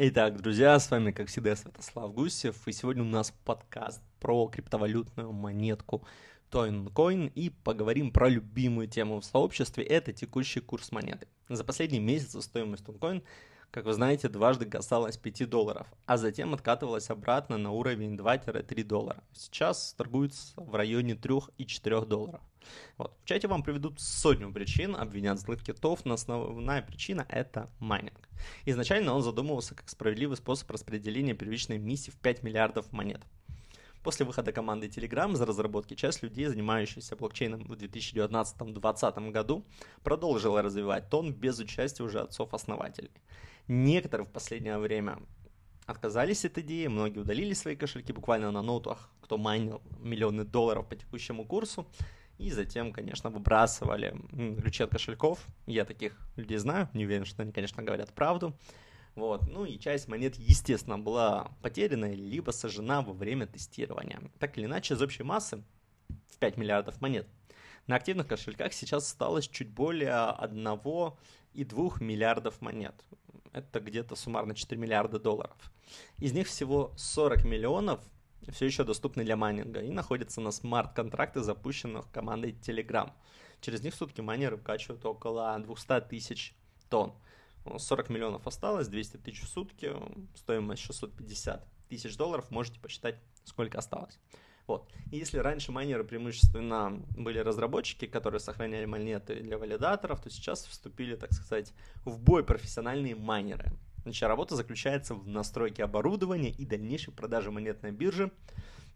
Итак, друзья, с вами, как всегда, Святослав Гусев, и сегодня у нас подкаст про криптовалютную монетку ToinCoin, и поговорим про любимую тему в сообществе, это текущий курс монеты. За последний месяц стоимость ToinCoin как вы знаете, дважды касалась 5 долларов, а затем откатывалась обратно на уровень 2-3 доллара. Сейчас торгуется в районе 3 и 4 долларов. Вот. В чате вам приведут сотню причин обвинять злых китов, но основная причина – это майнинг. Изначально он задумывался как справедливый способ распределения первичной миссии в 5 миллиардов монет. После выхода команды Telegram из разработки часть людей, занимающихся блокчейном в 2019-2020 году, продолжила развивать тон без участия уже отцов-основателей. Некоторые в последнее время отказались от идеи, многие удалили свои кошельки буквально на ноутах, кто майнил миллионы долларов по текущему курсу, и затем, конечно, выбрасывали ключи от кошельков. Я таких людей знаю, не уверен, что они, конечно, говорят правду. Вот. Ну и часть монет, естественно, была потеряна либо сожжена во время тестирования. Так или иначе, из общей массы в 5 миллиардов монет на активных кошельках сейчас осталось чуть более 1,2 миллиардов монет это где-то суммарно 4 миллиарда долларов. Из них всего 40 миллионов все еще доступны для майнинга и находятся на смарт-контракты, запущенных командой Telegram. Через них в сутки майнеры вкачивают около 200 тысяч тонн. 40 миллионов осталось, 200 тысяч в сутки, стоимость 650 тысяч долларов, можете посчитать, сколько осталось. Вот. И если раньше майнеры преимущественно были разработчики, которые сохраняли монеты для валидаторов, то сейчас вступили, так сказать, в бой профессиональные майнеры. Значит, работа заключается в настройке оборудования и дальнейшей продаже монет на бирже.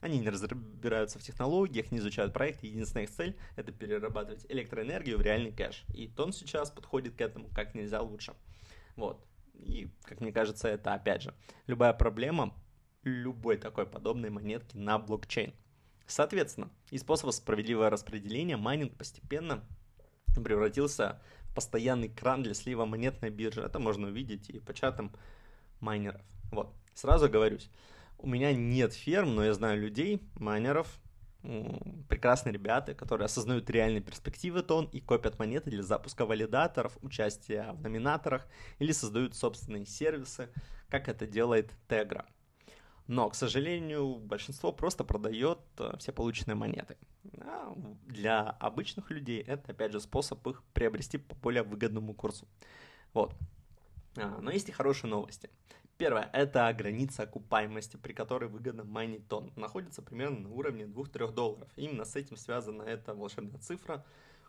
Они не разбираются в технологиях, не изучают проекты. Единственная их цель – это перерабатывать электроэнергию в реальный кэш. И TON сейчас подходит к этому как нельзя лучше. Вот. И, как мне кажется, это, опять же, любая проблема любой такой подобной монетки на блокчейн. Соответственно, из способа справедливого распределения майнинг постепенно превратился в постоянный кран для слива монет на бирже. Это можно увидеть и по чатам майнеров. Вот, сразу говорюсь, у меня нет ферм, но я знаю людей, майнеров, прекрасные ребята, которые осознают реальные перспективы тон и копят монеты для запуска валидаторов, участия в номинаторах или создают собственные сервисы, как это делает Tegra. Но, к сожалению, большинство просто продает э, все полученные монеты. А для обычных людей это, опять же, способ их приобрести по более выгодному курсу. Вот. А, но есть и хорошие новости. Первое – это граница окупаемости, при которой выгодно майнить тон. Находится примерно на уровне 2-3 долларов. Именно с этим связана эта волшебная цифра,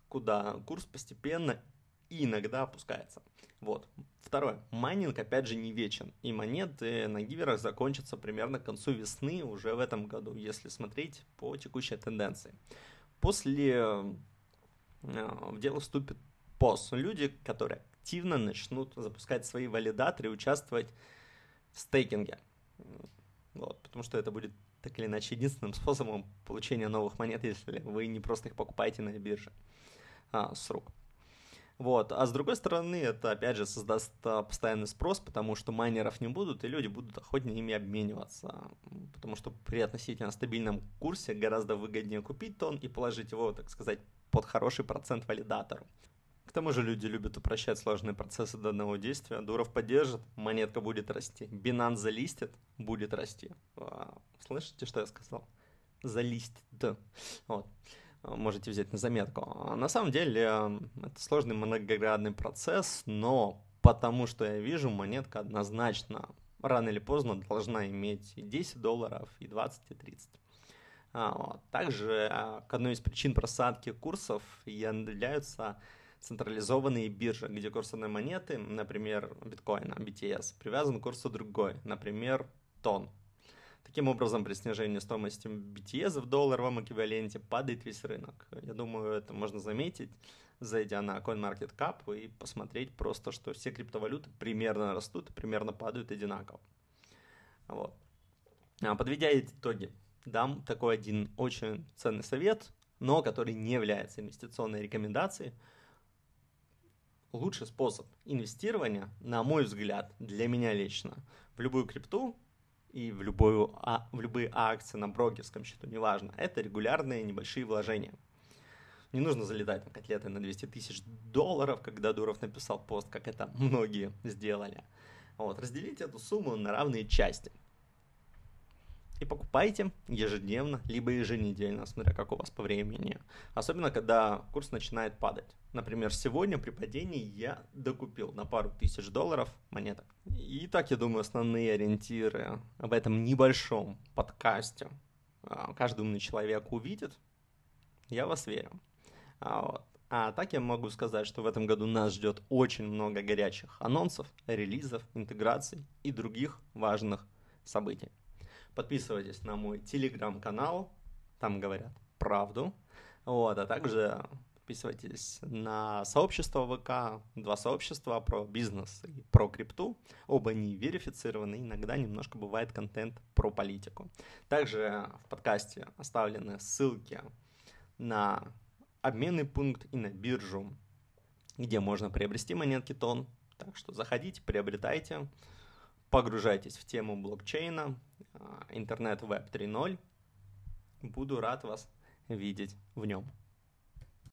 куда курс постепенно и иногда опускается. Вот. Второе. Майнинг, опять же, не вечен. И монеты на гиверах закончатся примерно к концу весны уже в этом году, если смотреть по текущей тенденции. После э, в дело вступит POS. Люди, которые активно начнут запускать свои валидаторы и участвовать в стейкинге. Вот, потому что это будет так или иначе единственным способом получения новых монет, если вы не просто их покупаете на бирже а, с рук. Вот. А с другой стороны, это опять же создаст а, постоянный спрос, потому что майнеров не будут, и люди будут охотнее ими обмениваться. Потому что при относительно стабильном курсе гораздо выгоднее купить тон и положить его, так сказать, под хороший процент валидатору. К тому же люди любят упрощать сложные процессы до одного действия. Дуров поддержит, монетка будет расти. Binance залистит, будет расти. А, слышите, что я сказал? Залистит. Вот можете взять на заметку. А на самом деле это сложный многоградный процесс, но потому что я вижу, монетка однозначно рано или поздно должна иметь и 10 долларов, и 20, и 30. А, вот. Также а, к одной из причин просадки курсов являются централизованные биржи, где курс одной монеты, например, биткоина, BTS, привязан к курсу другой, например, тон, Таким образом, при снижении стоимости BTS в долларовом эквиваленте падает весь рынок. Я думаю, это можно заметить, зайдя на CoinMarketCap и посмотреть просто, что все криптовалюты примерно растут примерно падают одинаково. Вот. А, подведя итоги, дам такой один очень ценный совет, но который не является инвестиционной рекомендацией. Лучший способ инвестирования, на мой взгляд, для меня лично, в любую крипту и в, любую, а, в любые акции на брокерском счету, неважно, это регулярные небольшие вложения. Не нужно залетать на котлеты на 200 тысяч долларов, когда Дуров написал пост, как это многие сделали. Вот, разделите эту сумму на равные части. И покупайте ежедневно, либо еженедельно, смотря как у вас по времени. Особенно, когда курс начинает падать. Например, сегодня при падении я докупил на пару тысяч долларов монеток. И так, я думаю, основные ориентиры об этом небольшом подкасте а, каждый умный человек увидит. Я вас верю. А, вот. А так я могу сказать, что в этом году нас ждет очень много горячих анонсов, релизов, интеграций и других важных событий. Подписывайтесь на мой телеграм-канал, там говорят правду. Вот, а также подписывайтесь на сообщество ВК, два сообщества про бизнес и про крипту. Оба не верифицированы, иногда немножко бывает контент про политику. Также в подкасте оставлены ссылки на обменный пункт и на биржу, где можно приобрести монетки тон. Так что заходите, приобретайте, погружайтесь в тему блокчейна, а, интернет веб 3.0. Буду рад вас видеть в нем.